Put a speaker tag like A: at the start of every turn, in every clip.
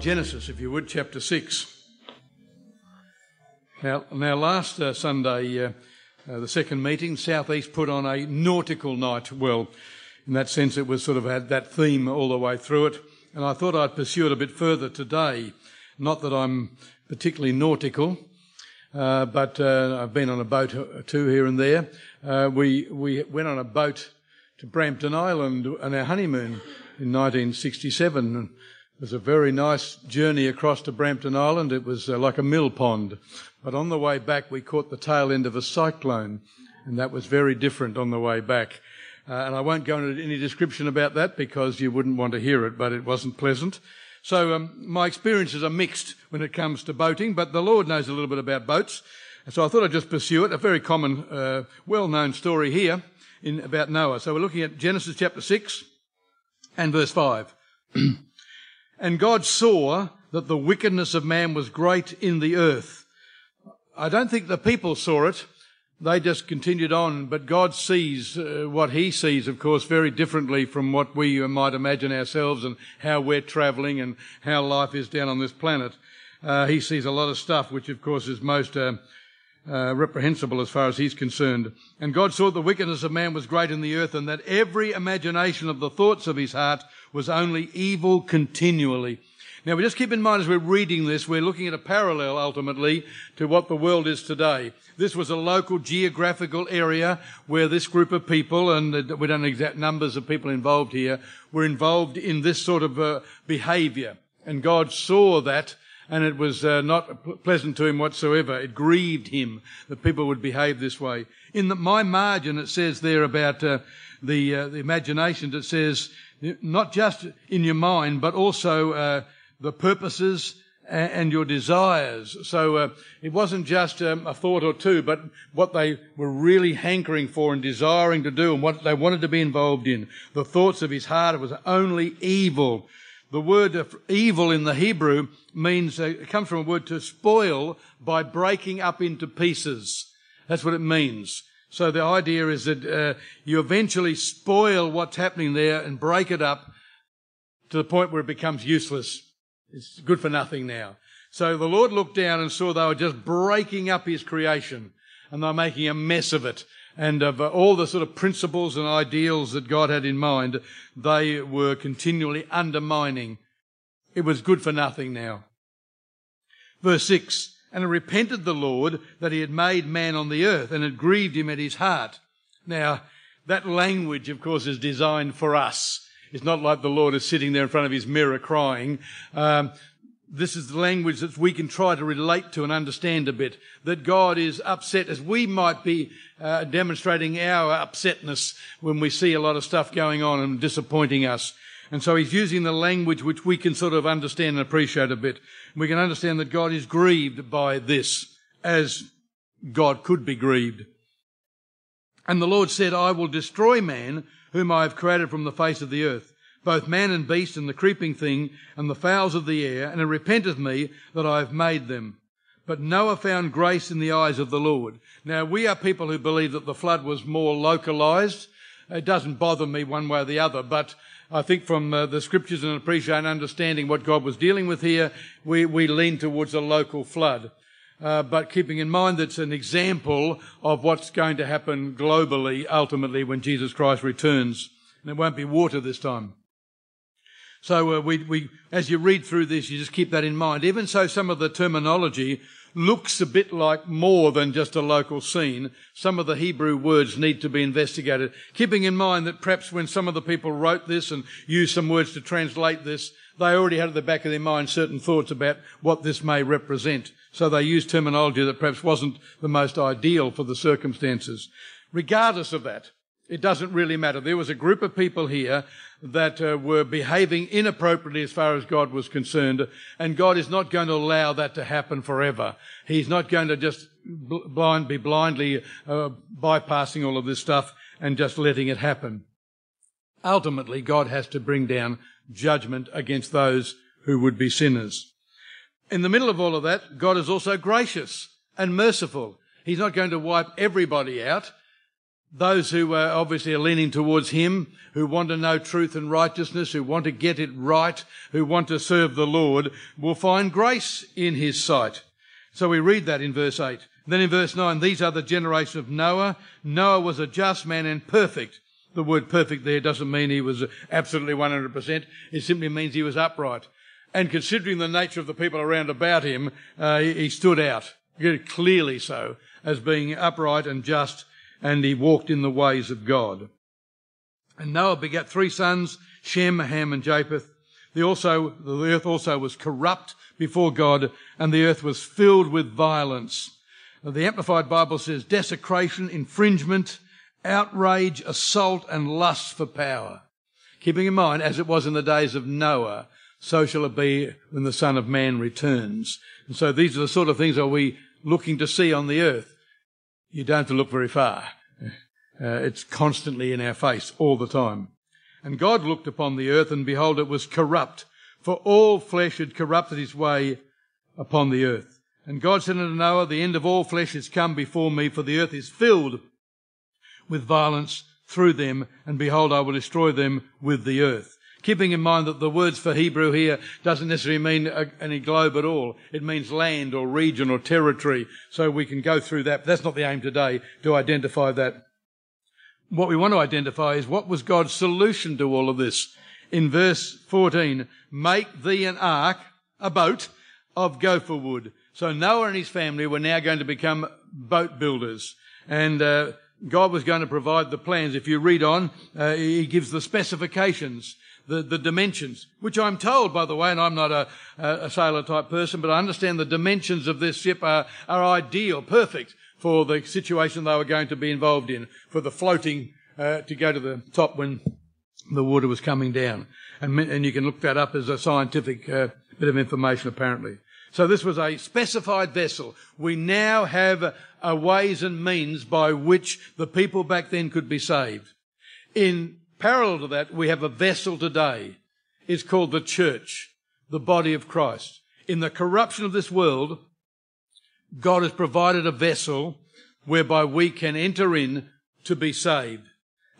A: Genesis, if you would, chapter 6. Now, now last uh, Sunday, uh, uh, the second meeting, Southeast put on a nautical night. Well, in that sense, it was sort of had that theme all the way through it. And I thought I'd pursue it a bit further today. Not that I'm particularly nautical, uh, but uh, I've been on a boat or two here and there. Uh, we, we went on a boat to Brampton Island on our honeymoon in 1967. It was a very nice journey across to Brampton Island. It was uh, like a mill pond. But on the way back, we caught the tail end of a cyclone, and that was very different on the way back. Uh, and I won't go into any description about that because you wouldn't want to hear it, but it wasn't pleasant. So um, my experiences are mixed when it comes to boating, but the Lord knows a little bit about boats. And so I thought I'd just pursue it. A very common, uh, well-known story here in, about Noah. So we're looking at Genesis chapter 6 and verse 5. And God saw that the wickedness of man was great in the earth. I don't think the people saw it. They just continued on, but God sees uh, what He sees, of course, very differently from what we might imagine ourselves and how we're travelling and how life is down on this planet. Uh, he sees a lot of stuff, which of course is most uh, uh, reprehensible as far as he's concerned. And God saw the wickedness of man was great in the earth, and that every imagination of the thoughts of his heart was only evil continually. Now we just keep in mind as we're reading this, we're looking at a parallel ultimately to what the world is today. This was a local geographical area where this group of people, and we don't know exact numbers of people involved here, were involved in this sort of uh, behavior. And God saw that and it was uh, not pleasant to him whatsoever. It grieved him that people would behave this way. In the, my margin, it says there about uh, the, uh, the imagination, it says not just in your mind, but also uh, the purposes and your desires. So uh, it wasn't just um, a thought or two, but what they were really hankering for and desiring to do and what they wanted to be involved in. The thoughts of his heart was only evil. The word evil in the Hebrew means, uh, it comes from a word to spoil by breaking up into pieces. That's what it means. So the idea is that uh, you eventually spoil what's happening there and break it up to the point where it becomes useless. It's good for nothing now. So the Lord looked down and saw they were just breaking up his creation and they're making a mess of it. And of uh, all the sort of principles and ideals that God had in mind, they were continually undermining. It was good for nothing now. Verse 6 and it repented the Lord that he had made man on the earth, and it grieved him at his heart. Now, that language, of course, is designed for us. It's not like the Lord is sitting there in front of his mirror crying. Um, this is the language that we can try to relate to and understand a bit. That God is upset as we might be uh, demonstrating our upsetness when we see a lot of stuff going on and disappointing us. And so he's using the language which we can sort of understand and appreciate a bit. We can understand that God is grieved by this as God could be grieved. And the Lord said, I will destroy man whom I have created from the face of the earth, both man and beast and the creeping thing and the fowls of the air, and it repenteth me that I have made them. But Noah found grace in the eyes of the Lord. Now we are people who believe that the flood was more localized. It doesn't bother me one way or the other, but I think from uh, the scriptures and appreciating and understanding what God was dealing with here, we, we lean towards a local flood. Uh, but keeping in mind that it's an example of what's going to happen globally ultimately when Jesus Christ returns. And it won't be water this time. So uh, we, we, as you read through this, you just keep that in mind. Even so, some of the terminology looks a bit like more than just a local scene. Some of the Hebrew words need to be investigated, keeping in mind that perhaps when some of the people wrote this and used some words to translate this, they already had at the back of their mind certain thoughts about what this may represent. So they used terminology that perhaps wasn't the most ideal for the circumstances. Regardless of that, it doesn't really matter. There was a group of people here that uh, were behaving inappropriately as far as God was concerned, and God is not going to allow that to happen forever. He's not going to just blind, be blindly uh, bypassing all of this stuff and just letting it happen. Ultimately, God has to bring down judgment against those who would be sinners. In the middle of all of that, God is also gracious and merciful. He's not going to wipe everybody out those who uh, obviously are leaning towards him, who want to know truth and righteousness, who want to get it right, who want to serve the Lord, will find grace in his sight. So we read that in verse 8. Then in verse 9, these are the generation of Noah. Noah was a just man and perfect. The word perfect there doesn't mean he was absolutely 100%. It simply means he was upright. And considering the nature of the people around about him, uh, he stood out, clearly so, as being upright and just and he walked in the ways of God. And Noah begat three sons, Shem, Ham, and Japheth. The also, the earth also was corrupt before God, and the earth was filled with violence. The Amplified Bible says desecration, infringement, outrage, assault, and lust for power. Keeping in mind, as it was in the days of Noah, so shall it be when the Son of Man returns. And so these are the sort of things are we looking to see on the earth you don't have to look very far. Uh, it's constantly in our face all the time. And God looked upon the earth, and behold, it was corrupt, for all flesh had corrupted his way upon the earth. And God said unto Noah, The end of all flesh is come before me, for the earth is filled with violence through them, and behold, I will destroy them with the earth. Keeping in mind that the words for Hebrew here doesn't necessarily mean any globe at all. It means land or region or territory. So we can go through that. But that's not the aim today to identify that. What we want to identify is what was God's solution to all of this. In verse 14, make thee an ark, a boat of gopher wood. So Noah and his family were now going to become boat builders. And, uh, God was going to provide the plans. If you read on, uh, he gives the specifications the, the dimensions, which I'm told, by the way, and I'm not a, a sailor type person, but I understand the dimensions of this ship are, are ideal, perfect for the situation they were going to be involved in, for the floating uh, to go to the top when the water was coming down. And, and you can look that up as a scientific uh, bit of information, apparently. So this was a specified vessel. We now have a, a ways and means by which the people back then could be saved. In Parallel to that, we have a vessel today. It's called the church, the body of Christ. In the corruption of this world, God has provided a vessel whereby we can enter in to be saved.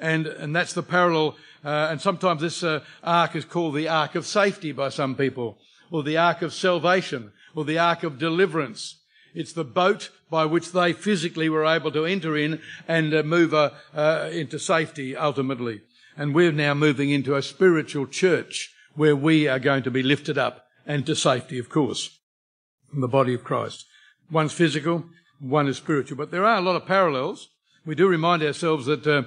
A: And, and that's the parallel. Uh, and sometimes this uh, ark is called the ark of safety by some people, or the ark of salvation, or the ark of deliverance. It's the boat by which they physically were able to enter in and uh, move uh, uh, into safety ultimately. And we're now moving into a spiritual church where we are going to be lifted up and to safety, of course, in the body of Christ. One's physical, one is spiritual. But there are a lot of parallels. We do remind ourselves that uh,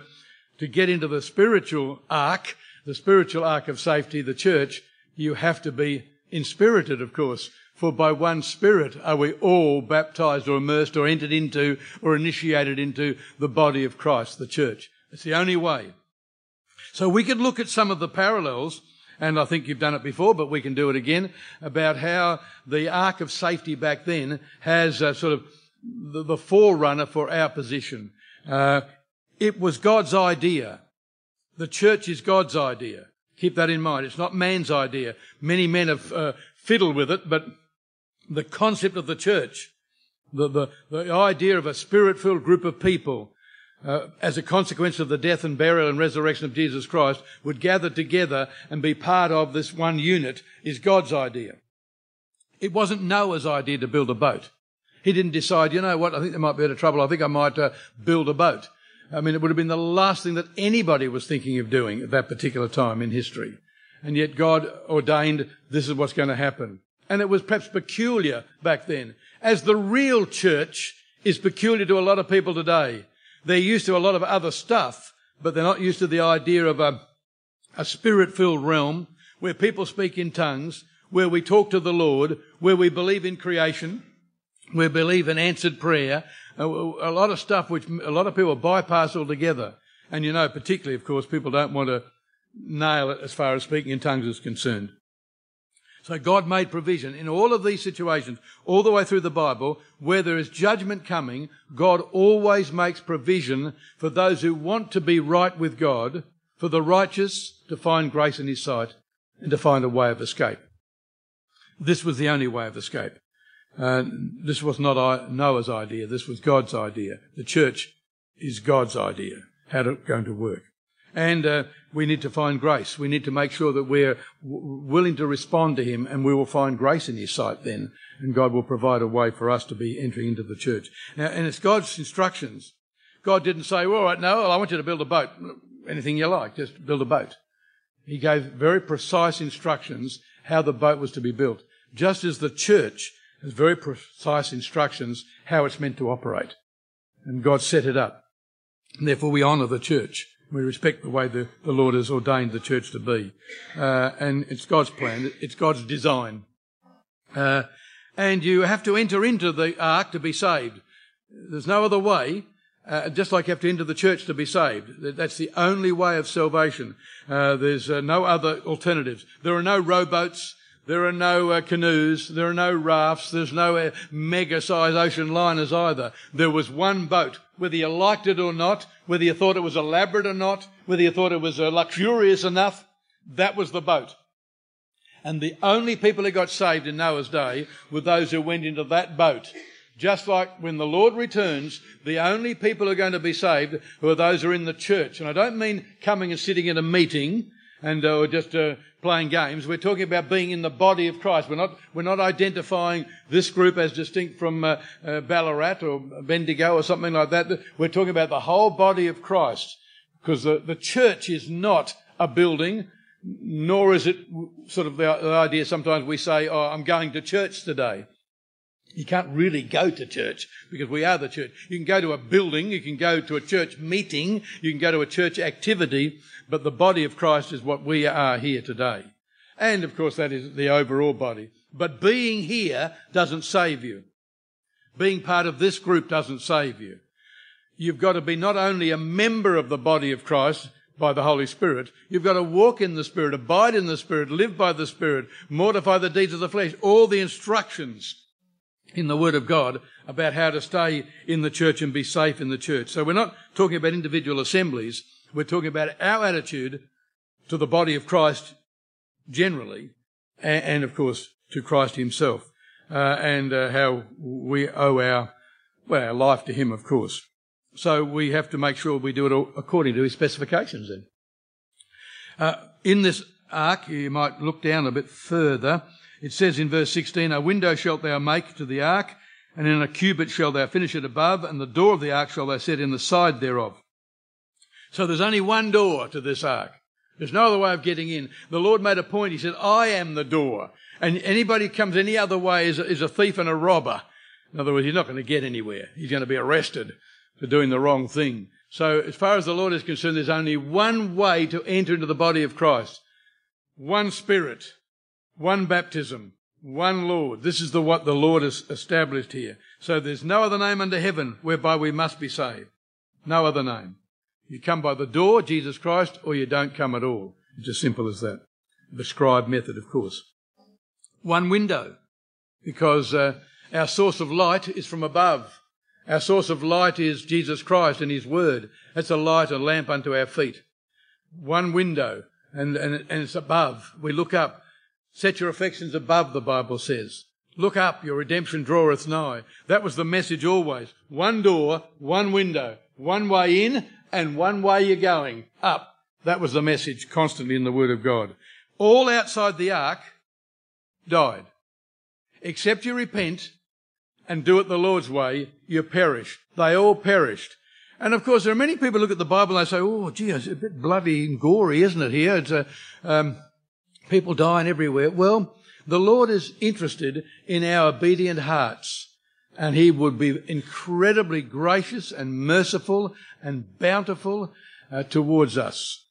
A: to get into the spiritual ark, the spiritual ark of safety, the church, you have to be inspirited, of course. For by one Spirit are we all baptized or immersed or entered into or initiated into the body of Christ, the church. It's the only way. So we could look at some of the parallels, and I think you've done it before, but we can do it again, about how the ark of safety back then has a sort of the, the forerunner for our position. Uh, it was God's idea. The church is God's idea. Keep that in mind. It's not man's idea. Many men have uh, fiddled with it, but the concept of the church, the, the, the idea of a spirit-filled group of people uh, as a consequence of the death and burial and resurrection of Jesus Christ, would gather together and be part of this one unit is God's idea. It wasn't Noah's idea to build a boat. He didn't decide, you know what, I think there might be a bit of trouble. I think I might uh, build a boat. I mean, it would have been the last thing that anybody was thinking of doing at that particular time in history. And yet God ordained this is what's going to happen. And it was perhaps peculiar back then. As the real church is peculiar to a lot of people today. They're used to a lot of other stuff, but they're not used to the idea of a, a spirit filled realm where people speak in tongues, where we talk to the Lord, where we believe in creation, where we believe in answered prayer, a, a lot of stuff which a lot of people bypass altogether. And you know, particularly, of course, people don't want to nail it as far as speaking in tongues is concerned. So God made provision in all of these situations, all the way through the Bible, where there is judgment coming, God always makes provision for those who want to be right with God, for the righteous to find grace in His sight and to find a way of escape. This was the only way of escape. Uh, this was not Noah's idea. This was God's idea. The church is God's idea. how it's going to work. And uh, we need to find grace. We need to make sure that we're w- willing to respond to Him, and we will find grace in His sight then, and God will provide a way for us to be entering into the church. Now, and it's God's instructions. God didn't say, well, all right, no, I want you to build a boat. Anything you like, just build a boat. He gave very precise instructions how the boat was to be built, just as the church has very precise instructions how it's meant to operate. And God set it up. And therefore, we honour the church. We respect the way the, the Lord has ordained the church to be. Uh, and it's God's plan, it's God's design. Uh, and you have to enter into the ark to be saved. There's no other way. Uh, just like you have to enter the church to be saved. That's the only way of salvation. Uh, there's uh, no other alternatives. There are no rowboats. There are no uh, canoes. There are no rafts. There's no uh, mega-sized ocean liners either. There was one boat. Whether you liked it or not, whether you thought it was elaborate or not, whether you thought it was uh, luxurious enough, that was the boat. And the only people who got saved in Noah's day were those who went into that boat. Just like when the Lord returns, the only people who are going to be saved are those who are in the church. And I don't mean coming and sitting in a meeting and uh, just uh, playing games. We're talking about being in the body of Christ. We're not we're not identifying this group as distinct from uh, uh, Ballarat or Bendigo or something like that. We're talking about the whole body of Christ because the, the church is not a building, nor is it sort of the, the idea. Sometimes we say, "Oh, I'm going to church today." You can't really go to church because we are the church. You can go to a building, you can go to a church meeting, you can go to a church activity, but the body of Christ is what we are here today. And of course, that is the overall body. But being here doesn't save you. Being part of this group doesn't save you. You've got to be not only a member of the body of Christ by the Holy Spirit, you've got to walk in the Spirit, abide in the Spirit, live by the Spirit, mortify the deeds of the flesh, all the instructions in the Word of God about how to stay in the church and be safe in the church. So we're not talking about individual assemblies. We're talking about our attitude to the body of Christ generally, and, and of course to Christ Himself, uh, and uh, how we owe our well our life to Him, of course. So we have to make sure we do it according to His specifications. Then, uh, in this ark, you might look down a bit further. It says in verse 16, A window shalt thou make to the ark, and in a cubit shalt thou finish it above, and the door of the ark shalt thou set in the side thereof. So there's only one door to this ark. There's no other way of getting in. The Lord made a point. He said, I am the door. And anybody who comes any other way is a, is a thief and a robber. In other words, he's not going to get anywhere. He's going to be arrested for doing the wrong thing. So as far as the Lord is concerned, there's only one way to enter into the body of Christ. One Spirit one baptism, one Lord. This is the what the Lord has established here. So there's no other name under heaven whereby we must be saved. No other name. You come by the door, Jesus Christ, or you don't come at all. It's as simple as that. The scribe method, of course. One window, because uh, our source of light is from above. Our source of light is Jesus Christ and His Word. That's a light, a lamp unto our feet. One window, and, and, and it's above. We look up. Set your affections above, the Bible says. Look up, your redemption draweth nigh. That was the message always. One door, one window, one way in, and one way you're going. Up. That was the message constantly in the Word of God. All outside the ark died. Except you repent and do it the Lord's way, you perish. They all perished. And of course, there are many people who look at the Bible and they say, oh, gee, it's a bit bloody and gory, isn't it here? It's a, um, people dying everywhere. Well, the Lord is interested in our obedient hearts. And he would be incredibly gracious and merciful and bountiful uh, towards us.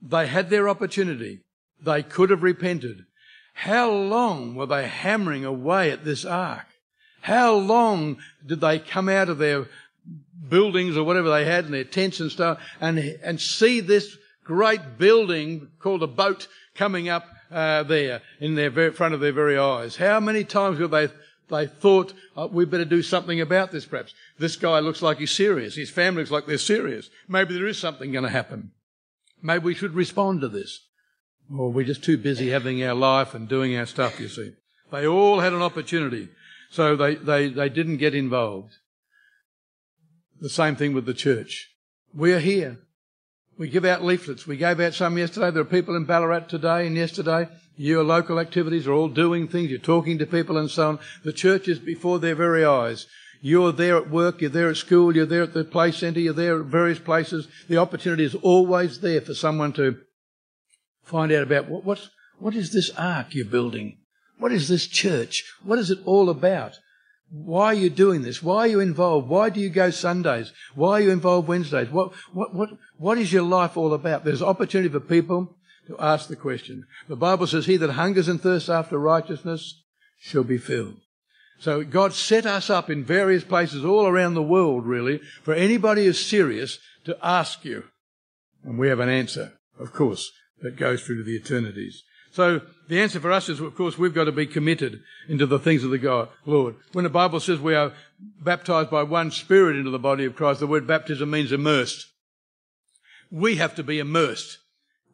A: They had their opportunity. They could have repented. How long were they hammering away at this ark? How long did they come out of their buildings or whatever they had in their tents and stuff and, and see this great building called a boat coming up uh, there in their very, front of their very eyes. How many times have they they thought oh, we better do something about this? Perhaps this guy looks like he's serious. His family looks like they're serious. Maybe there is something going to happen. Maybe we should respond to this. Or we're just too busy having our life and doing our stuff. You see, they all had an opportunity, so they they they didn't get involved. The same thing with the church. We are here. We give out leaflets. We gave out some yesterday. There are people in Ballarat today and yesterday. Your local activities are all doing things. You're talking to people and so on. The church is before their very eyes. You're there at work, you're there at school, you're there at the play centre, you're there at various places. The opportunity is always there for someone to find out about what, what, what is this ark you're building? What is this church? What is it all about? Why are you doing this? Why are you involved? Why do you go Sundays? Why are you involved Wednesdays? What, what, what, what is your life all about? There's opportunity for people to ask the question. The Bible says, He that hungers and thirsts after righteousness shall be filled. So God set us up in various places all around the world, really, for anybody who's serious to ask you. And we have an answer, of course, that goes through to the eternities. So the answer for us is, of course, we've got to be committed into the things of the God, Lord. When the Bible says we are baptized by one Spirit into the body of Christ, the word baptism means immersed. We have to be immersed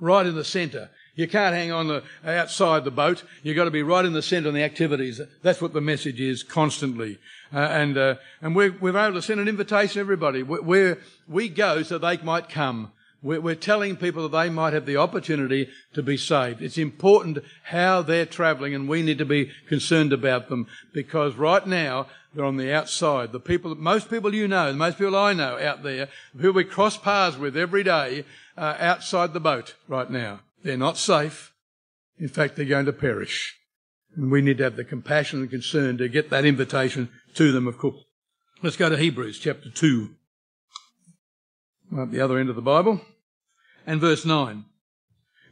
A: right in the centre. You can't hang on the, outside the boat. You've got to be right in the centre of the activities. That's what the message is constantly. Uh, and uh, and we're, we're able to send an invitation to everybody. We're, we go so they might come. We're, telling people that they might have the opportunity to be saved. It's important how they're travelling and we need to be concerned about them because right now they're on the outside. The people, most people you know, most people I know out there, who we cross paths with every day, are outside the boat right now. They're not safe. In fact, they're going to perish. And we need to have the compassion and concern to get that invitation to them, of course. Let's go to Hebrews chapter 2. At the other end of the Bible. And verse 9.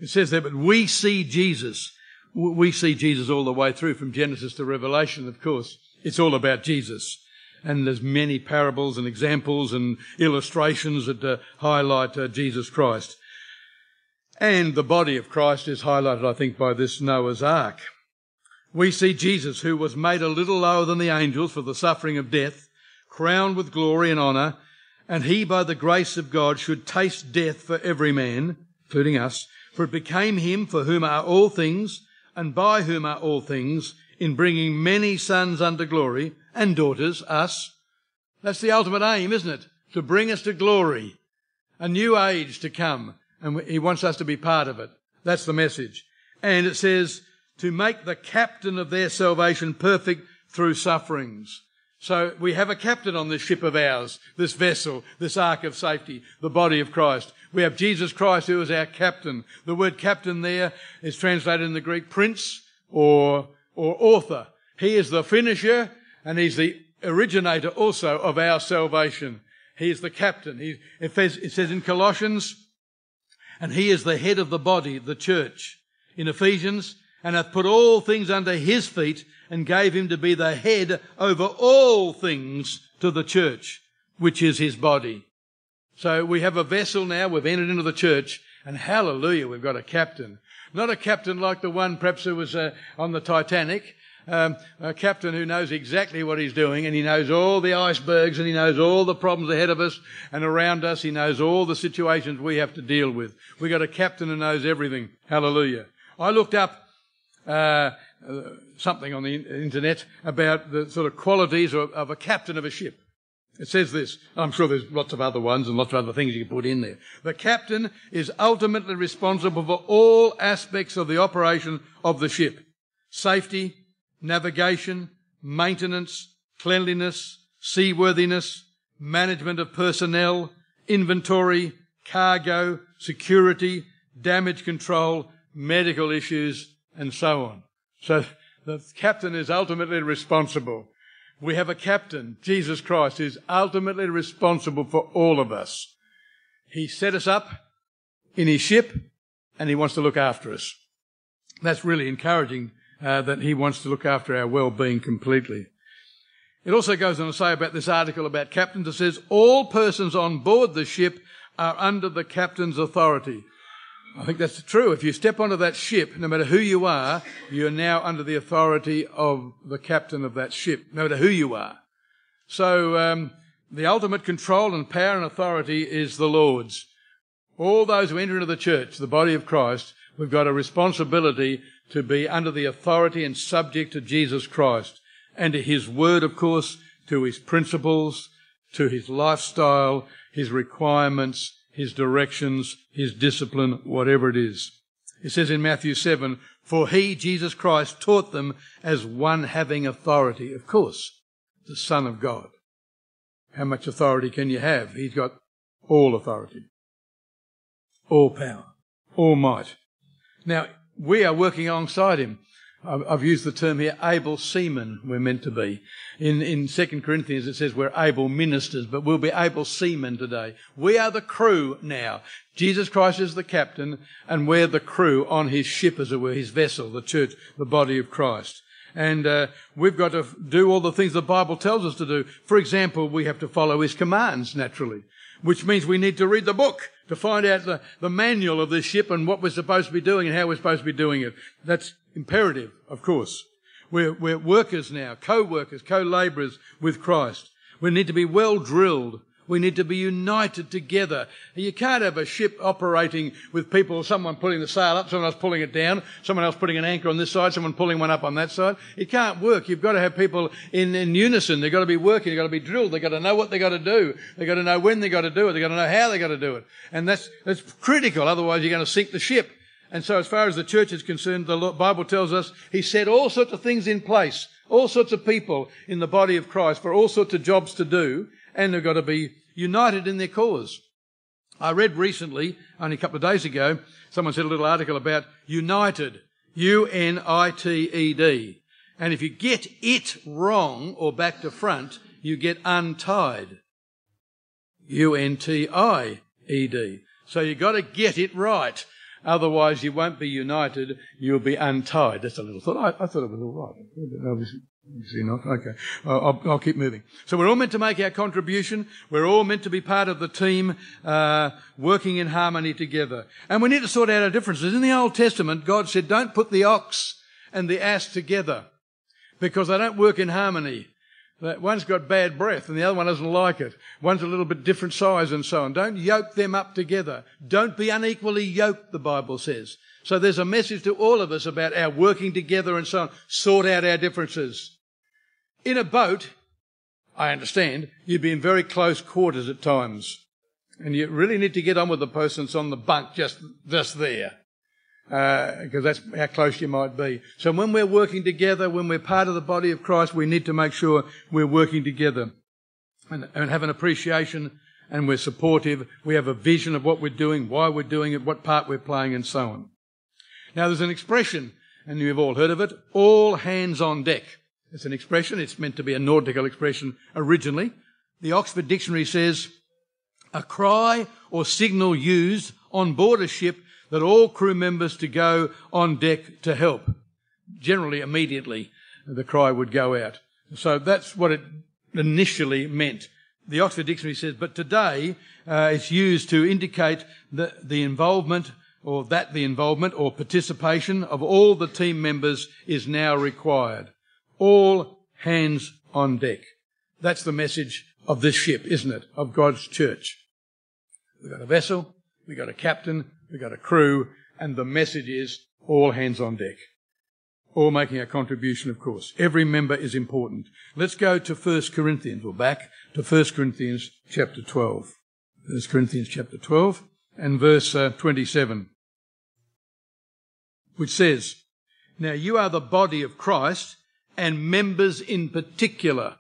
A: It says there, but we see Jesus. We see Jesus all the way through from Genesis to Revelation, of course. It's all about Jesus. And there's many parables and examples and illustrations that uh, highlight uh, Jesus Christ. And the body of Christ is highlighted, I think, by this Noah's Ark. We see Jesus, who was made a little lower than the angels for the suffering of death, crowned with glory and honour, and he, by the grace of God, should taste death for every man, including us, for it became him for whom are all things, and by whom are all things, in bringing many sons unto glory, and daughters, us. That's the ultimate aim, isn't it? To bring us to glory, a new age to come, and he wants us to be part of it. That's the message. And it says, to make the captain of their salvation perfect through sufferings. So we have a captain on this ship of ours, this vessel, this ark of safety, the body of Christ. We have Jesus Christ who is our captain. The word captain there is translated in the Greek prince or, or author. He is the finisher and he's the originator also of our salvation. He is the captain. He, it, says, it says in Colossians, and he is the head of the body, the church. In Ephesians, and hath put all things under his feet and gave him to be the head over all things to the church, which is his body. So we have a vessel now, we've entered into the church, and hallelujah, we've got a captain. Not a captain like the one perhaps who was uh, on the Titanic, um, a captain who knows exactly what he's doing and he knows all the icebergs and he knows all the problems ahead of us and around us. He knows all the situations we have to deal with. We've got a captain who knows everything. Hallelujah. I looked up uh, uh, something on the internet about the sort of qualities of, of a captain of a ship. It says this. I'm sure there's lots of other ones and lots of other things you can put in there. The captain is ultimately responsible for all aspects of the operation of the ship. Safety, navigation, maintenance, cleanliness, seaworthiness, management of personnel, inventory, cargo, security, damage control, medical issues, and so on. So the captain is ultimately responsible. We have a captain, Jesus Christ, who's ultimately responsible for all of us. He set us up in his ship and he wants to look after us. That's really encouraging uh, that he wants to look after our well-being completely. It also goes on to say about this article about captains, it says, all persons on board the ship are under the captain's authority. I think that's true. If you step onto that ship, no matter who you are, you're now under the authority of the captain of that ship, no matter who you are. So um, the ultimate control and power and authority is the Lord's. All those who enter into the church, the body of Christ, we've got a responsibility to be under the authority and subject to Jesus Christ and to His Word, of course, to His principles, to His lifestyle, His requirements, his directions, his discipline, whatever it is. It says in Matthew 7, For he, Jesus Christ, taught them as one having authority. Of course, the Son of God. How much authority can you have? He's got all authority, all power, all might. Now, we are working alongside him. I've used the term here, able seamen we're meant to be. In, in 2 Corinthians it says we're able ministers, but we'll be able seamen today. We are the crew now. Jesus Christ is the captain, and we're the crew on his ship, as it were, his vessel, the church, the body of Christ. And uh, we've got to do all the things the Bible tells us to do. For example, we have to follow his commands, naturally, which means we need to read the book to find out the, the manual of this ship and what we're supposed to be doing and how we're supposed to be doing it. That's imperative, of course. We're, we're workers now, co-workers, co-laborers with Christ. We need to be well drilled we need to be united together. You can't have a ship operating with people, someone pulling the sail up, someone else pulling it down, someone else putting an anchor on this side, someone pulling one up on that side. It can't work. You've got to have people in, in unison. They've got to be working. They've got to be drilled. They've got to know what they've got to do. They've got to know when they've got to do it. They've got to know how they've got to do it. And that's, that's critical. Otherwise you're going to sink the ship. And so as far as the church is concerned, the Bible tells us he set all sorts of things in place, all sorts of people in the body of Christ for all sorts of jobs to do, and they've got to be united in their cause. I read recently, only a couple of days ago, someone said a little article about united. U-N-I-T-E-D. And if you get it wrong or back to front, you get untied. U-N-T-I-E-D. So you've got to get it right. Otherwise you won't be united, you'll be untied. That's a little thought. I, I thought it was all right. See not? Okay. I'll, I'll, keep moving. So we're all meant to make our contribution. We're all meant to be part of the team, uh, working in harmony together. And we need to sort out our differences. In the Old Testament, God said, don't put the ox and the ass together because they don't work in harmony. One's got bad breath and the other one doesn't like it. One's a little bit different size and so on. Don't yoke them up together. Don't be unequally yoked, the Bible says. So there's a message to all of us about our working together and so on. Sort out our differences. In a boat, I understand, you'd be in very close quarters at times. And you really need to get on with the person that's on the bunk just, just there. Because uh, that's how close you might be. So when we're working together, when we're part of the body of Christ, we need to make sure we're working together and, and have an appreciation and we're supportive. We have a vision of what we're doing, why we're doing it, what part we're playing and so on. Now there's an expression, and you've all heard of it, all hands on deck. It's an expression. It's meant to be a nautical expression originally. The Oxford Dictionary says, a cry or signal used on board a ship that all crew members to go on deck to help. Generally, immediately, the cry would go out. So that's what it initially meant. The Oxford Dictionary says, but today uh, it's used to indicate the, the involvement or that the involvement or participation of all the team members is now required. All hands on deck. That's the message of this ship, isn't it? Of God's church. We've got a vessel, we've got a captain, we've got a crew, and the message is all hands on deck. All making a contribution, of course. Every member is important. Let's go to 1 Corinthians, or back to 1 Corinthians chapter 12. 1 Corinthians chapter 12 and verse uh, 27, which says, Now you are the body of Christ and members in particular.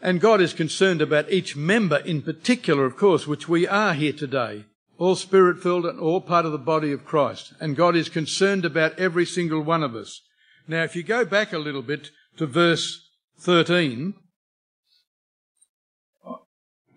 A: And God is concerned about each member in particular, of course, which we are here today. All spirit filled and all part of the body of Christ. And God is concerned about every single one of us. Now, if you go back a little bit to verse 13,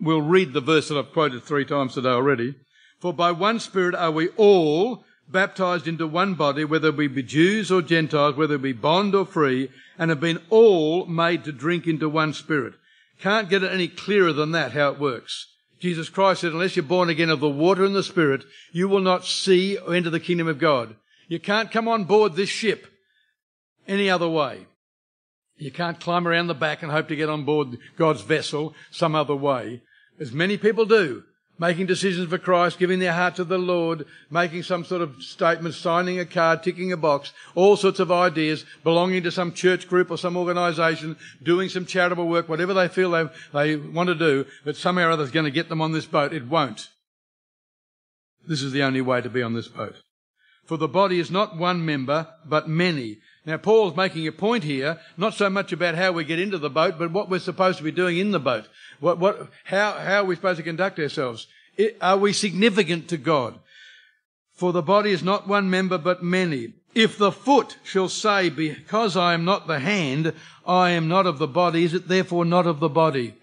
A: we'll read the verse that I've quoted three times today already. For by one Spirit are we all baptized into one body, whether we be Jews or Gentiles, whether we be bond or free, and have been all made to drink into one spirit. Can't get it any clearer than that, how it works. Jesus Christ said, unless you're born again of the water and the spirit, you will not see or enter the kingdom of God. You can't come on board this ship any other way. You can't climb around the back and hope to get on board God's vessel some other way, as many people do. Making decisions for Christ, giving their heart to the Lord, making some sort of statement, signing a card, ticking a box, all sorts of ideas, belonging to some church group or some organisation, doing some charitable work, whatever they feel they, they want to do, but somehow or other is going to get them on this boat. It won't. This is the only way to be on this boat. For the body is not one member, but many. Now, Paul's making a point here, not so much about how we get into the boat, but what we're supposed to be doing in the boat. What, what, how, how are we supposed to conduct ourselves? Are we significant to God? For the body is not one member, but many. If the foot shall say, because I am not the hand, I am not of the body, is it therefore not of the body?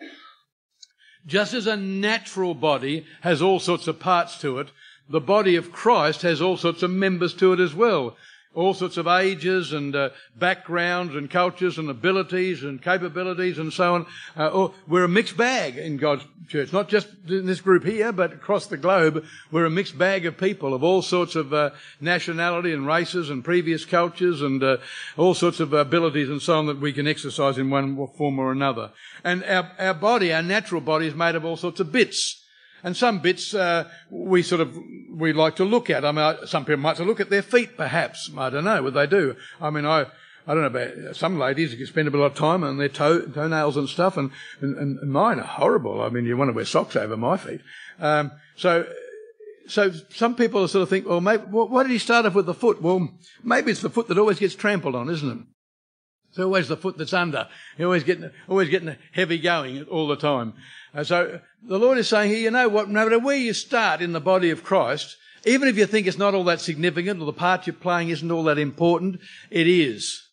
A: Just as a natural body has all sorts of parts to it, the body of Christ has all sorts of members to it as well all sorts of ages and uh, backgrounds and cultures and abilities and capabilities and so on. Uh, we're a mixed bag in God's church, not just in this group here, but across the globe. We're a mixed bag of people of all sorts of uh, nationality and races and previous cultures and uh, all sorts of abilities and so on that we can exercise in one form or another. And our, our body, our natural body, is made of all sorts of bits. And some bits uh, we sort of we like to look at. I mean, some people might look at their feet, perhaps. I don't know what they do. I mean, I I don't know about some ladies who spend a lot of time on their toe, toenails and stuff, and, and, and mine are horrible. I mean, you want to wear socks over my feet. Um, so so some people sort of think, well, maybe, well, why did he start off with the foot? Well, maybe it's the foot that always gets trampled on, isn't it? It's always the foot that's under. You're always getting, always getting heavy going all the time. Uh, so the Lord is saying here, you know what, no matter where you start in the body of Christ, even if you think it's not all that significant or the part you're playing isn't all that important, it is.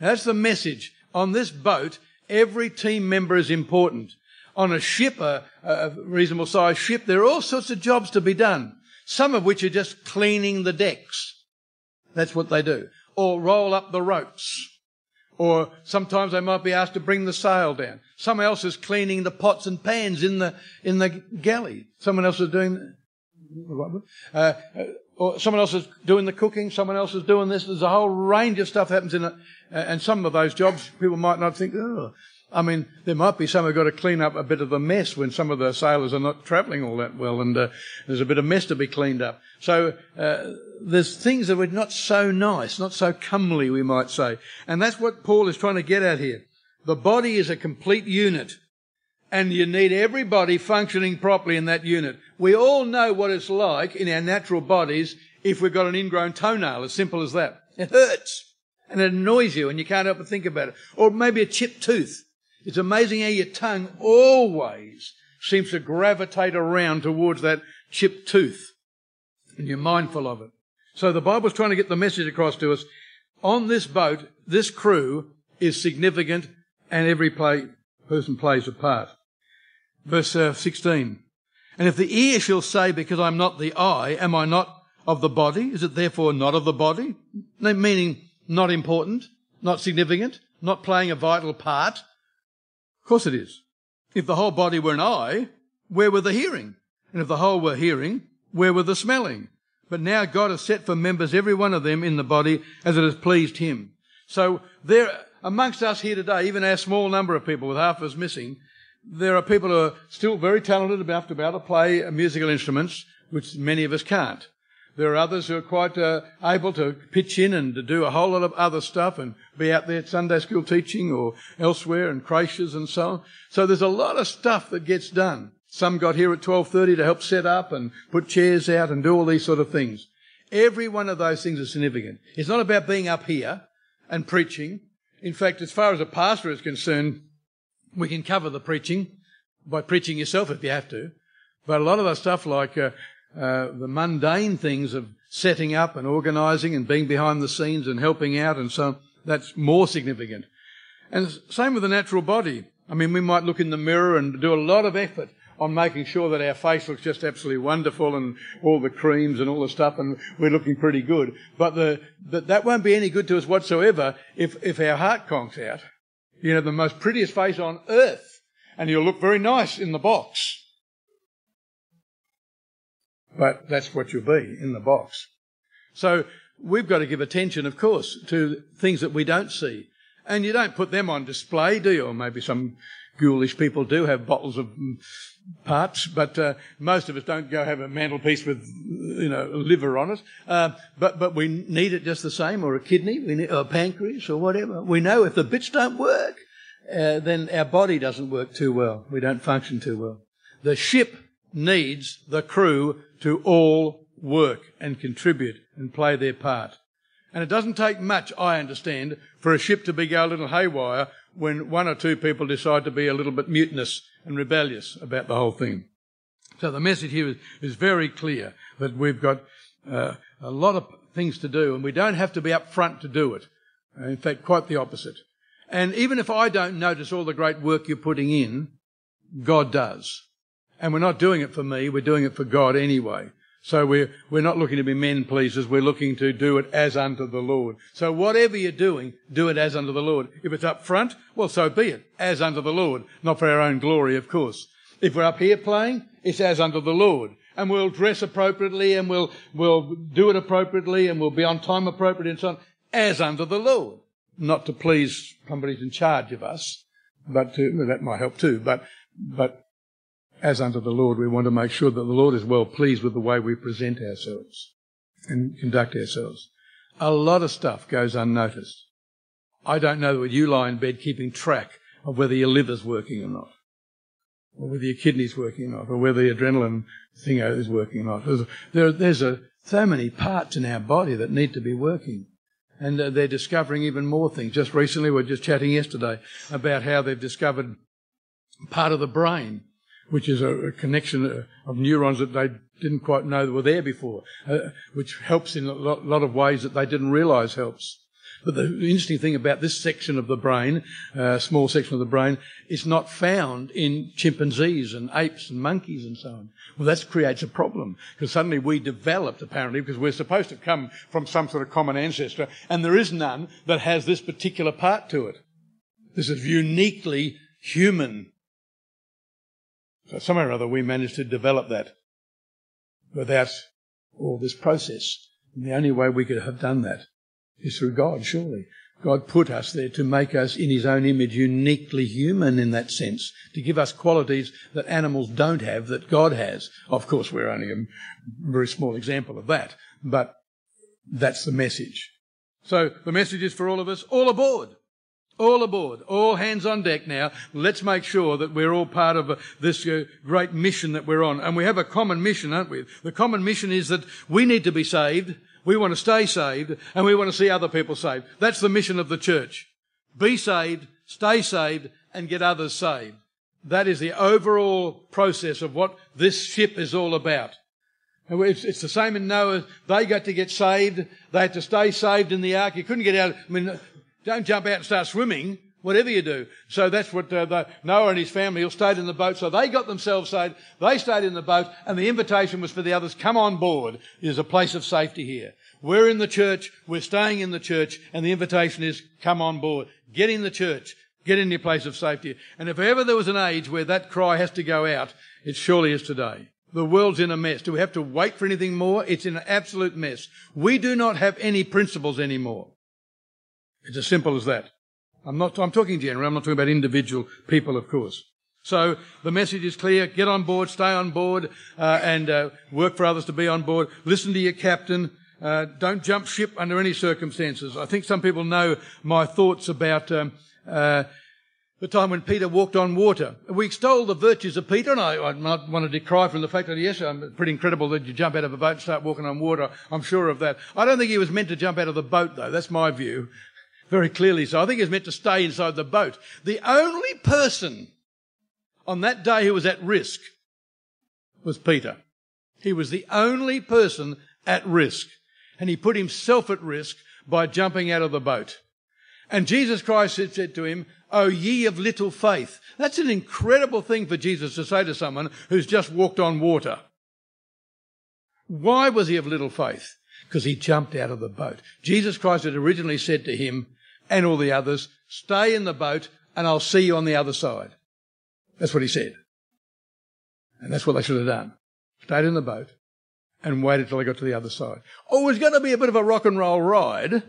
A: That's the message. On this boat, every team member is important. On a ship, a, a reasonable sized ship, there are all sorts of jobs to be done. Some of which are just cleaning the decks. That's what they do. Or roll up the ropes. Or sometimes they might be asked to bring the sail down. Someone else is cleaning the pots and pans in the, in the galley. Someone else is doing, uh, or someone else is doing the cooking. Someone else is doing this. There's a whole range of stuff happens in it. Uh, and some of those jobs people might not think, oh, I mean, there might be some who've got to clean up a bit of the mess when some of the sailors are not travelling all that well, and uh, there's a bit of mess to be cleaned up. So uh, there's things that are not so nice, not so comely, we might say, and that's what Paul is trying to get at here. The body is a complete unit, and you need everybody functioning properly in that unit. We all know what it's like in our natural bodies if we've got an ingrown toenail, as simple as that. It hurts. And it annoys you and you can't help but think about it. Or maybe a chipped tooth. It's amazing how your tongue always seems to gravitate around towards that chipped tooth. And you're mindful of it. So the Bible's trying to get the message across to us. On this boat, this crew is significant and every play, person plays a part. Verse uh, 16. And if the ear shall say, because I'm not the eye, am I not of the body? Is it therefore not of the body? Meaning not important, not significant, not playing a vital part. Of course it is. If the whole body were an eye, where were the hearing? And if the whole were hearing, where were the smelling? But now God has set for members every one of them in the body as it has pleased him. So there, amongst us here today, even our small number of people with half of us missing, there are people who are still very talented enough to be able to play musical instruments, which many of us can't. There are others who are quite uh, able to pitch in and to do a whole lot of other stuff and be out there at Sunday school teaching or elsewhere and creches and so on. So there's a lot of stuff that gets done. Some got here at 12.30 to help set up and put chairs out and do all these sort of things. Every one of those things is significant. It's not about being up here and preaching. In fact, as far as a pastor is concerned, we can cover the preaching by preaching yourself if you have to. But a lot of the stuff like uh, uh, the mundane things of setting up and organising and being behind the scenes and helping out and so on, that's more significant. And same with the natural body. I mean, we might look in the mirror and do a lot of effort on making sure that our face looks just absolutely wonderful and all the creams and all the stuff and we're looking pretty good. But the, but that won't be any good to us whatsoever if, if our heart conks out. You know, the most prettiest face on earth and you'll look very nice in the box. But that's what you'll be in the box. So we've got to give attention, of course, to things that we don't see. And you don't put them on display, do you? Or maybe some ghoulish people do have bottles of mm, parts, but uh, most of us don't go have a mantelpiece with, you know, liver on it. Uh, but but we need it just the same, or a kidney, need, or a pancreas, or whatever. We know if the bits don't work, uh, then our body doesn't work too well. We don't function too well. The ship needs the crew to all work and contribute and play their part. And it doesn't take much, I understand, for a ship to be go a little haywire when one or two people decide to be a little bit mutinous and rebellious about the whole thing. So the message here is, is very clear that we've got uh, a lot of things to do and we don't have to be up front to do it. Uh, in fact, quite the opposite. And even if I don't notice all the great work you're putting in, God does. And we're not doing it for me, we're doing it for God anyway. So we're, we're not looking to be men pleasers, we're looking to do it as unto the Lord. So whatever you're doing, do it as unto the Lord. If it's up front, well, so be it, as unto the Lord. Not for our own glory, of course. If we're up here playing, it's as unto the Lord. And we'll dress appropriately and we'll, we'll do it appropriately and we'll be on time appropriately and so on, as unto the Lord. Not to please somebody in charge of us, but to, that might help too, but, but as unto the Lord, we want to make sure that the Lord is well pleased with the way we present ourselves and conduct ourselves. A lot of stuff goes unnoticed. I don't know whether you lie in bed keeping track of whether your liver's working or not, or whether your kidney's working or not, or whether the adrenaline thing is working or not. There's, there, there's a, so many parts in our body that need to be working. And uh, they're discovering even more things. Just recently, we were just chatting yesterday about how they've discovered part of the brain which is a, connection of neurons that they didn't quite know were there before, uh, which helps in a lot, lot, of ways that they didn't realise helps. But the interesting thing about this section of the brain, uh, small section of the brain, is not found in chimpanzees and apes and monkeys and so on. Well, that creates a problem because suddenly we developed, apparently, because we're supposed to come from some sort of common ancestor, and there is none that has this particular part to it. This is uniquely human Uh, so somehow or other we managed to develop that without all this process. And the only way we could have done that is through God, surely. God put us there to make us in his own image uniquely human in that sense, to give us qualities that animals don't have that God has. Of course, we're only a very small example of that, but that's the message. So the message is for all of us, all aboard. All aboard, all hands on deck now. Let's make sure that we're all part of this uh, great mission that we're on. And we have a common mission, aren't we? The common mission is that we need to be saved, we want to stay saved, and we want to see other people saved. That's the mission of the church. Be saved, stay saved, and get others saved. That is the overall process of what this ship is all about. It's, it's, the same in Noah. They got to get saved. They had to stay saved in the ark. You couldn't get out. I mean, don't jump out and start swimming, whatever you do. So that's what uh, the, Noah and his family all stayed in the boat. So they got themselves saved. They stayed in the boat, and the invitation was for the others, come on board. There's a place of safety here. We're in the church. We're staying in the church, and the invitation is, come on board. Get in the church. Get in your place of safety. And if ever there was an age where that cry has to go out, it surely is today. The world's in a mess. Do we have to wait for anything more? It's in an absolute mess. We do not have any principles anymore. It's as simple as that. I'm not, I'm talking general, I'm not talking about individual people, of course. So the message is clear. Get on board, stay on board, uh, and uh, work for others to be on board. Listen to your captain. Uh, don't jump ship under any circumstances. I think some people know my thoughts about um, uh, the time when Peter walked on water. We extol the virtues of Peter, and I, I might want to decry from the fact that, yes, I'm pretty incredible that you jump out of a boat and start walking on water. I'm sure of that. I don't think he was meant to jump out of the boat, though. That's my view very clearly so. I think he was meant to stay inside the boat. The only person on that day who was at risk was Peter. He was the only person at risk. And he put himself at risk by jumping out of the boat. And Jesus Christ said to him, O ye of little faith. That's an incredible thing for Jesus to say to someone who's just walked on water. Why was he of little faith? Because he jumped out of the boat. Jesus Christ had originally said to him, and all the others, stay in the boat and I'll see you on the other side. That's what he said. And that's what they should have done. Stayed in the boat and waited till they got to the other side. Oh, it was going to be a bit of a rock and roll ride.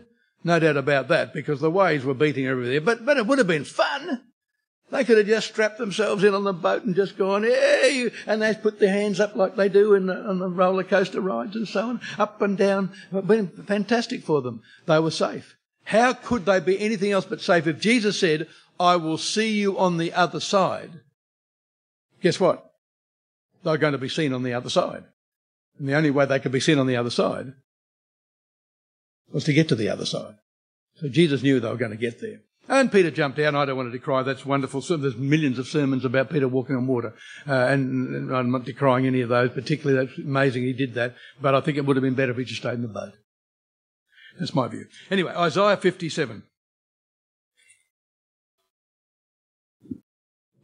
A: No doubt about that because the waves were beating everywhere. But, but it would have been fun. They could have just strapped themselves in on the boat and just gone, hey, and they put their hands up like they do in the, on the roller coaster rides and so on, up and down. It been fantastic for them. They were safe. How could they be anything else but safe if Jesus said, I will see you on the other side? Guess what? They're going to be seen on the other side. And the only way they could be seen on the other side was to get to the other side. So Jesus knew they were going to get there. And Peter jumped out, I don't want to decry. That's wonderful. There's millions of sermons about Peter walking on water, uh, and, and, I'm not decrying any of those. Particularly, that's amazing he did that. But I think it would have been better if he just stayed in the boat. That's my view. Anyway, Isaiah 57.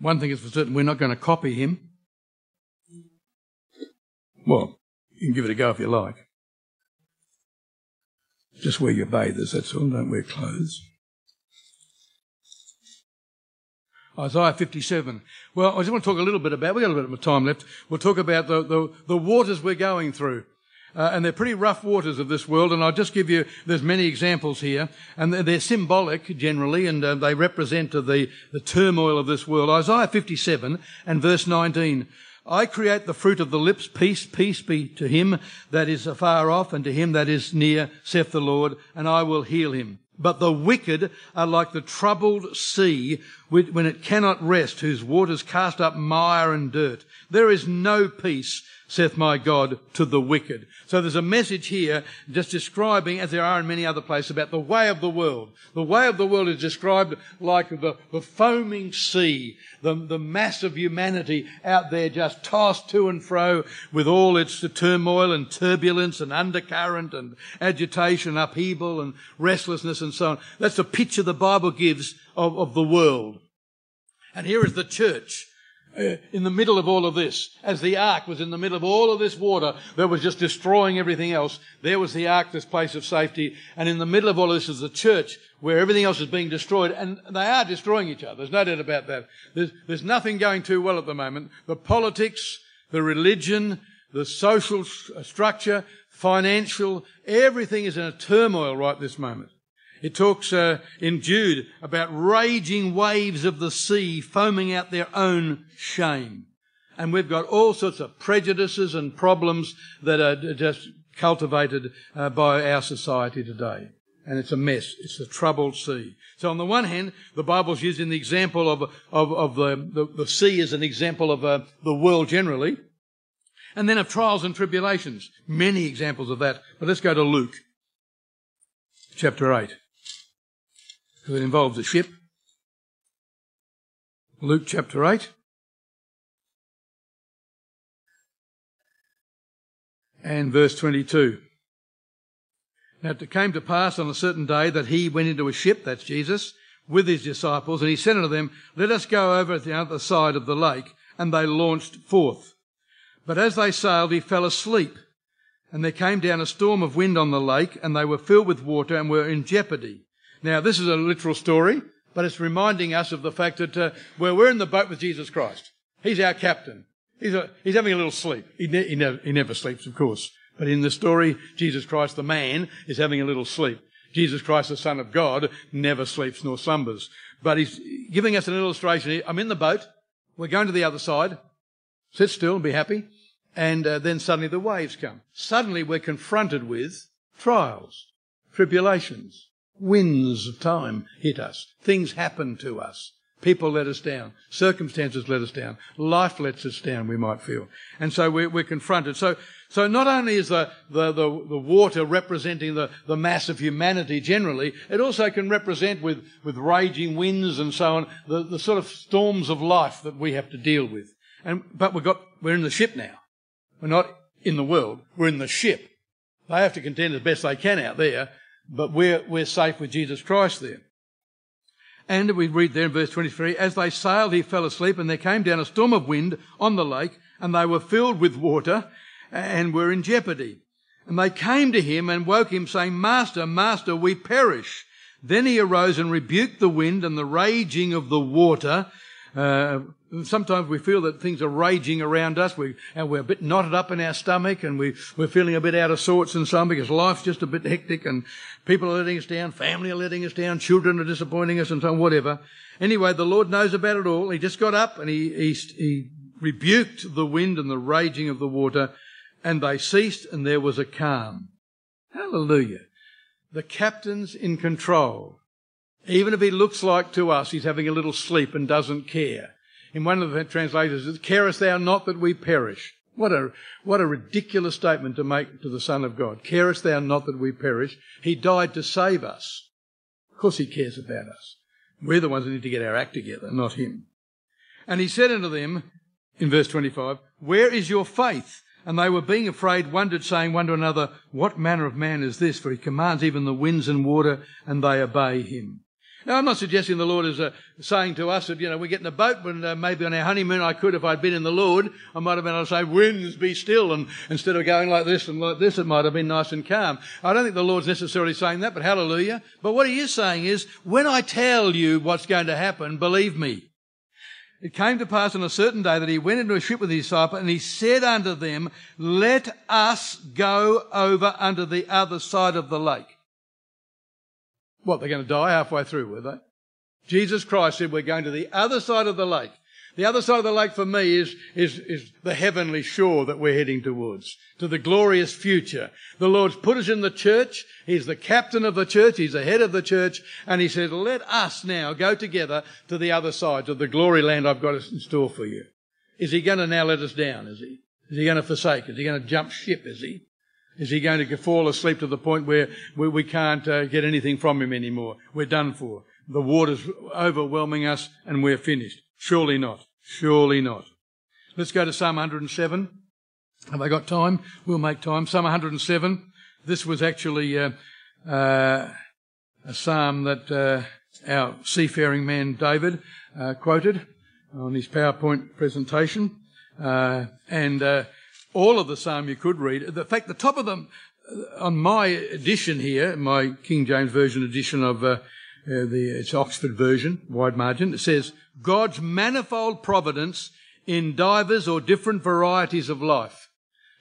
A: One thing is for certain, we're not going to copy him. Well, you can give it a go if you like. Just wear your bathers, that's all. Don't wear clothes. Isaiah 57. Well, I just want to talk a little bit about, we've got a little bit of time left. We'll talk about the, the, the waters we're going through. Uh, and they're pretty rough waters of this world, and I'll just give you, there's many examples here, and they're, they're symbolic generally, and uh, they represent the, the turmoil of this world. Isaiah 57 and verse 19. I create the fruit of the lips, peace, peace be to him that is afar off, and to him that is near, saith the Lord, and I will heal him. But the wicked are like the troubled sea when it cannot rest, whose waters cast up mire and dirt. There is no peace saith my God, to the wicked. So there's a message here just describing, as there are in many other places, about the way of the world. The way of the world is described like the, the foaming sea, the, the mass of humanity out there just tossed to and fro with all its turmoil and turbulence and undercurrent and agitation, upheaval and restlessness and so on. That's the picture the Bible gives of, of the world. And here is the church uh, in the middle of all of this, as the ark was in the middle of all of this water that was just destroying everything else, there was the ark, this place of safety, and in the middle of all of this is the church where everything else is being destroyed, and they are destroying each other. There's no doubt about that. There's, there's nothing going too well at the moment. The politics, the religion, the social structure, financial, everything is in a turmoil right this moment. It talks uh, in Jude about raging waves of the sea foaming out their own shame. And we've got all sorts of prejudices and problems that are just cultivated uh, by our society today. And it's a mess. It's a troubled sea. So on the one hand, the Bible's using the example of, of, of the, the, the, sea as an example of uh, the world generally. And then of trials and tribulations. Many examples of that. But let's go to Luke chapter 8 it involves a ship. Luke chapter 8. And verse 22. Now it came to pass on a certain day that he went into a ship, that's Jesus, with his disciples, and he said unto them, Let us go over to the other side of the lake. And they launched forth. But as they sailed, he fell asleep. And there came down a storm of wind on the lake, and they were filled with water and were in jeopardy. Now, this is a literal story, but it's reminding us of the fact that uh, we're in the boat with Jesus Christ, He's our captain. He's, a, he's having a little sleep. He, ne- he, never, he never sleeps, of course. But in the story, Jesus Christ, the man, is having a little sleep. Jesus Christ, the Son of God, never sleeps nor slumbers. But he's giving us an illustration I'm in the boat. We're going to the other side. Sit still and be happy. And uh, then suddenly the waves come. Suddenly we're confronted with trials, tribulations, winds of time hit us. Things happen to us. People let us down. Circumstances let us down. Life lets us down, we might feel. And so we're, we're confronted. So, so not only is the, the, the, the, water representing the, the mass of humanity generally, it also can represent with, with raging winds and so on, the, the sort of storms of life that we have to deal with. And, but we've got, we're in the ship now. We're not in the world. We're in the ship. They have to contend as best they can out there, but we're, we're safe with Jesus Christ there. And we read there in verse 23, as they sailed, he fell asleep, and there came down a storm of wind on the lake, and they were filled with water and were in jeopardy. And they came to him and woke him, saying, Master, Master, we perish. Then he arose and rebuked the wind and the raging of the water, Uh, sometimes we feel that things are raging around us, we, and we're a bit knotted up in our stomach, and we, we're feeling a bit out of sorts and some because life's just a bit hectic, and people are letting us down, family are letting us down, children are disappointing us, and so on, whatever. Anyway, the Lord knows about it all. He just got up and he, he, he rebuked the wind and the raging of the water, and they ceased, and there was a calm. Hallelujah. The captain's in control. Even if he looks like to us he's having a little sleep and doesn't care. In one of the translators, carest thou not that we perish. What a, what a ridiculous statement to make to the Son of God. Carest thou not that we perish? He died to save us. Of course he cares about us. We're the ones that need to get our act together, not him. And he said unto them, in verse 25, Where is your faith? And they were being afraid, wondered, saying one to another, What manner of man is this? For he commands even the winds and water, and they obey him. Now, I'm not suggesting the Lord is uh, saying to us that, you know, we get in a boat when uh, maybe on our honeymoon I could, if I'd been in the Lord, I might have been able to say, winds be still. And instead of going like this and like this, it might have been nice and calm. I don't think the Lord's necessarily saying that, but hallelujah. But what he is saying is, when I tell you what's going to happen, believe me. It came to pass on a certain day that he went into a ship with his disciples and he said unto them, let us go over unto the other side of the lake. What, they're going to die halfway through, were they? Jesus Christ said, We're going to the other side of the lake. The other side of the lake for me is, is, is the heavenly shore that we're heading towards, to the glorious future. The Lord's put us in the church. He's the captain of the church. He's the head of the church. And He said, let us now go together to the other side, to the glory land I've got in store for you. Is He going to now let us down? Is He? Is He going to forsake us? Is He going to jump ship? Is He? Is he going to fall asleep to the point where we, can't uh, get anything from him anymore? We're done for. The water's overwhelming us and we're finished. Surely not. Surely not. Let's go to Psalm 107. Have I got time? We'll make time. Psalm 107. This was actually uh, uh, a psalm that uh, our seafaring man David uh, quoted on his PowerPoint presentation. Uh, and all of the psalm you could read. In fact, the top of them, uh, on my edition here, my King James Version edition of uh, uh, the it's Oxford version, wide margin, it says, God's manifold providence in divers or different varieties of life.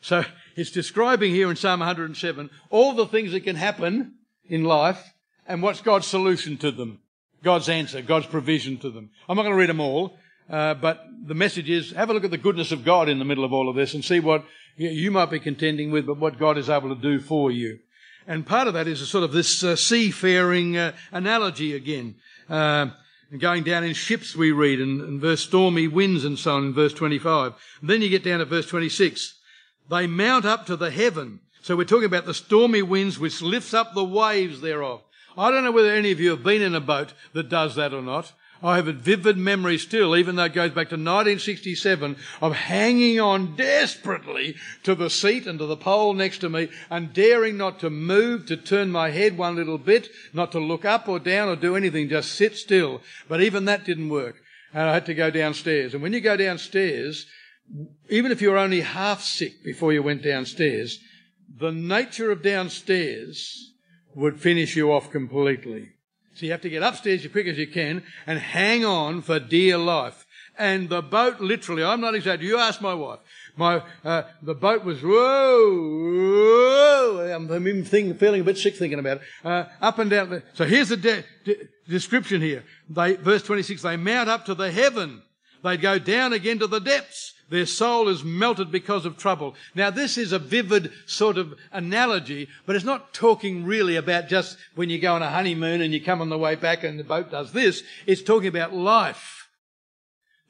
A: So it's describing here in Psalm 107 all the things that can happen in life and what's God's solution to them. God's answer, God's provision to them. I'm not going to read them all, uh, but the message is have a look at the goodness of God in the middle of all of this and see what you might be contending with, but what God is able to do for you. And part of that is a sort of this uh, seafaring uh, analogy again. Uh, going down in ships, we read, and verse stormy winds and so on in verse 25. And then you get down to verse 26. They mount up to the heaven. So we're talking about the stormy winds which lifts up the waves thereof. I don't know whether any of you have been in a boat that does that or not. I have a vivid memory still, even though it goes back to 1967, of hanging on desperately to the seat and to the pole next to me and daring not to move, to turn my head one little bit, not to look up or down or do anything, just sit still. But even that didn't work. And I had to go downstairs. And when you go downstairs, even if you were only half sick before you went downstairs, the nature of downstairs would finish you off completely. So you have to get upstairs as quick as you can and hang on for dear life. And the boat literally, I'm not exaggerating, you ask my wife, my, uh, the boat was, whoa, whoa, I'm, thinking, feeling a bit sick thinking about it, uh, up and down. The, so here's the de- de- description here. They, verse 26, they mount up to the heaven. They'd go down again to the depths. Their soul is melted because of trouble. Now this is a vivid sort of analogy, but it's not talking really about just when you go on a honeymoon and you come on the way back and the boat does this. It's talking about life.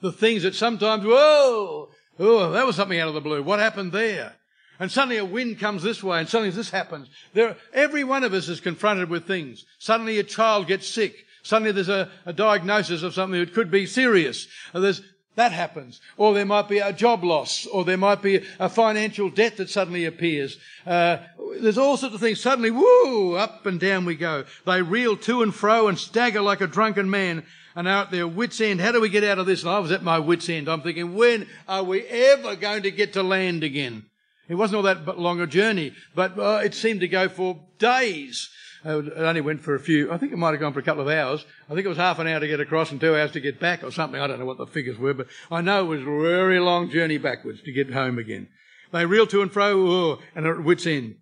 A: The things that sometimes, whoa, oh, that was something out of the blue. What happened there? And suddenly a wind comes this way and suddenly this happens. There, every one of us is confronted with things. Suddenly a child gets sick. Suddenly there's a, a, diagnosis of something that could be serious. There's that happens. Or there might be a job loss, or there might be a financial debt that suddenly appears. Uh, there's all sorts of things. Suddenly, whoo, up and down we go. They reel to and fro and stagger like a drunken man and are at their wits' end. How do we get out of this? And I was at my wits' end. I'm thinking, when are we ever going to get to land again? It wasn't all that long a journey, but uh, it seemed to go for days. It only went for a few, I think it might have gone for a couple of hours. I think it was half an hour to get across and two hours to get back or something. I don't know what the figures were, but I know it was a very long journey backwards to get home again. They reel to and fro, oh, and at wits' end.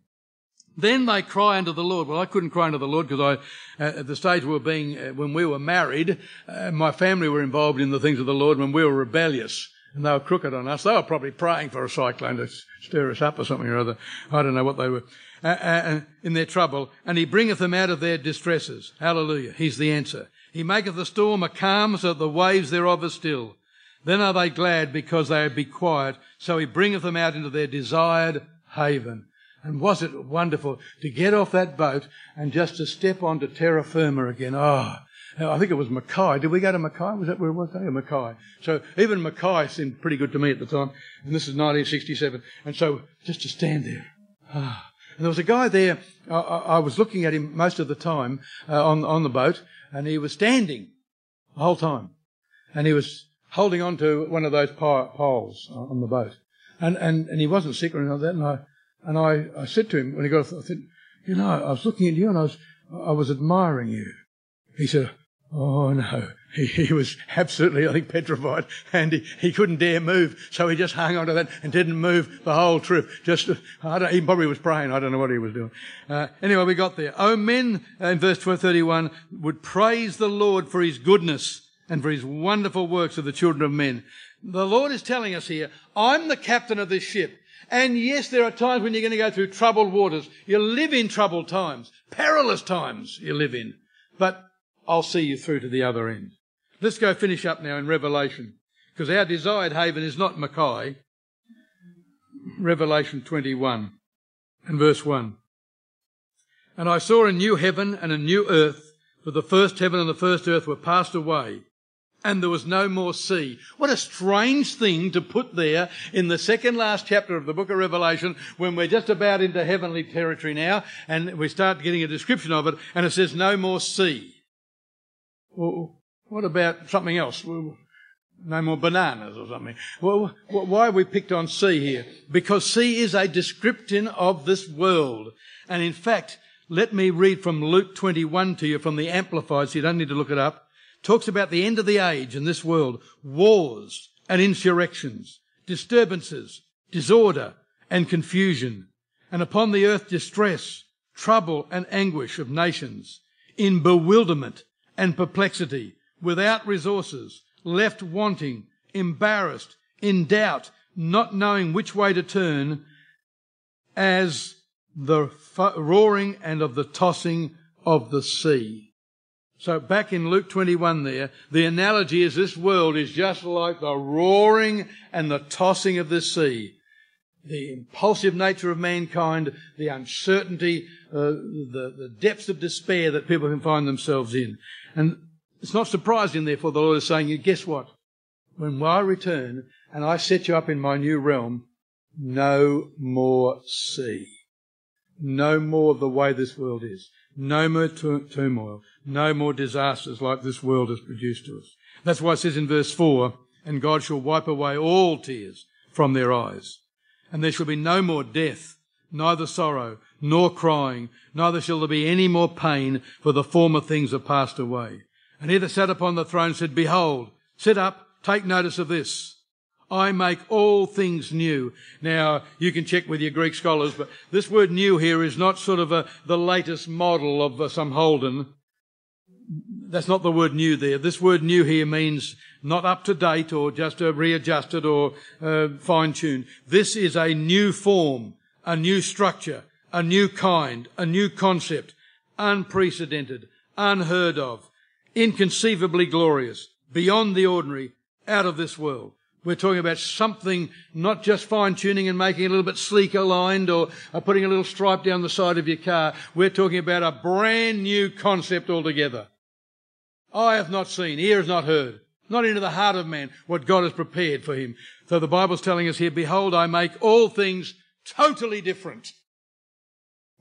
A: Then they cry unto the Lord. Well, I couldn't cry unto the Lord because I, uh, at the stage we were being, uh, when we were married, uh, my family were involved in the things of the Lord when we were rebellious and they were crooked on us. They were probably praying for a cyclone to stir us up or something or other. I don't know what they were uh, uh, in their trouble. And he bringeth them out of their distresses. Hallelujah. He's the answer. He maketh the storm a calm so that the waves thereof are still. Then are they glad because they be quiet. So he bringeth them out into their desired haven. And was it wonderful to get off that boat and just to step onto terra firma again? Oh, I think it was Mackay. Did we go to Mackay? Was that where it was? Oh, Mackay. So even Mackay seemed pretty good to me at the time. And this is 1967. And so just to stand there. Ah. And there was a guy there. I, I was looking at him most of the time uh, on on the boat, and he was standing the whole time, and he was holding on to one of those poles on the boat, and and and he wasn't sick or anything like that. And I and I, I said to him when he got off, I said, you know, I was looking at you and I was, I was admiring you. He said, oh no. He, he was absolutely, I think, petrified and he, he couldn't dare move. So he just hung on to that and didn't move the whole trip. Just, I don't, he probably was praying. I don't know what he was doing. Uh, anyway, we got there. Oh, men, uh, in verse 31, would praise the Lord for his goodness and for his wonderful works of the children of men. The Lord is telling us here, I'm the captain of this ship. And yes, there are times when you're going to go through troubled waters. You live in troubled times, perilous times you live in. But I'll see you through to the other end. Let's go finish up now in Revelation. Because our desired haven is not Mackay. Revelation 21 and verse 1. And I saw a new heaven and a new earth, for the first heaven and the first earth were passed away, and there was no more sea. What a strange thing to put there in the second last chapter of the book of Revelation when we're just about into heavenly territory now and we start getting a description of it and it says no more sea. Well, what about something else? No more bananas or something. Well, why have we picked on sea here? Because sea is a description of this world. And in fact, let me read from Luke 21 to you from the Amplified, so you don't need to look it up talks about the end of the age in this world, wars and insurrections, disturbances, disorder and confusion, and upon the earth distress, trouble and anguish of nations, in bewilderment and perplexity, without resources, left wanting, embarrassed, in doubt, not knowing which way to turn, as the roaring and of the tossing of the sea. So back in Luke 21 there, the analogy is this world is just like the roaring and the tossing of the sea. The impulsive nature of mankind, the uncertainty, uh, the, the depths of despair that people can find themselves in. And it's not surprising, therefore, the Lord is saying, guess what? When I return and I set you up in my new realm, no more sea. No more of the way this world is. No more turmoil. No more disasters like this world has produced to us. That's why it says in verse 4, and God shall wipe away all tears from their eyes. And there shall be no more death, neither sorrow, nor crying, neither shall there be any more pain, for the former things are passed away. And he that sat upon the throne said, Behold, sit up, take notice of this. I make all things new. Now, you can check with your Greek scholars, but this word new here is not sort of a, the latest model of uh, some Holden. That's not the word new there. This word new here means not up to date or just uh, readjusted or uh, fine tuned. This is a new form, a new structure, a new kind, a new concept, unprecedented, unheard of, inconceivably glorious, beyond the ordinary, out of this world. We're talking about something not just fine tuning and making it a little bit sleeker lined or putting a little stripe down the side of your car. We're talking about a brand new concept altogether. Eye hath not seen, ear has not heard, not into the heart of man what God has prepared for him. So the Bible's telling us here, behold, I make all things totally different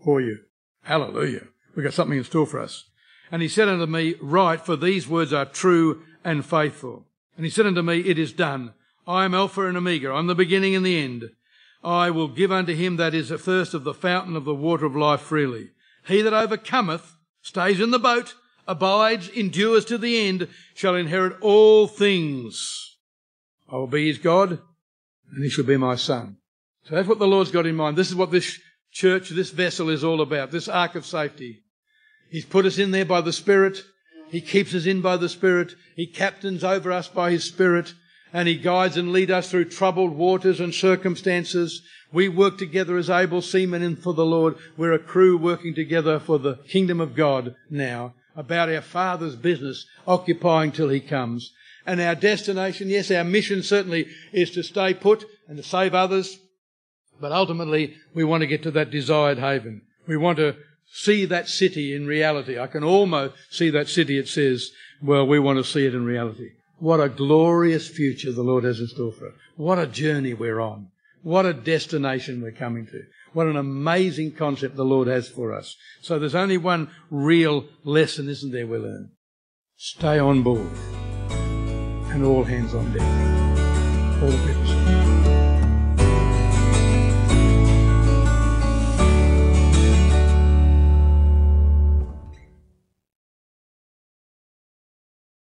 A: for you. Hallelujah. We've got something in store for us. And he said unto me, Write, for these words are true and faithful. And he said unto me, It is done. I am Alpha and Omega. I'm the beginning and the end. I will give unto him that is athirst of the fountain of the water of life freely. He that overcometh, stays in the boat, abides, endures to the end, shall inherit all things. I will be his God, and he shall be my son. So that's what the Lord's got in mind. This is what this church, this vessel is all about, this ark of safety. He's put us in there by the Spirit. He keeps us in by the Spirit. He captains over us by His Spirit. And He guides and leads us through troubled waters and circumstances. We work together as able seamen for the Lord. We're a crew working together for the kingdom of God now about our Father's business, occupying till He comes. And our destination, yes, our mission certainly is to stay put and to save others. But ultimately, we want to get to that desired haven. We want to see that city in reality. I can almost see that city, it says. Well, we want to see it in reality. What a glorious future the Lord has in store for us. What a journey we're on. What a destination we're coming to. What an amazing concept the Lord has for us. So there's only one real lesson, isn't there, we learn? Stay on board. And all hands on deck. All the people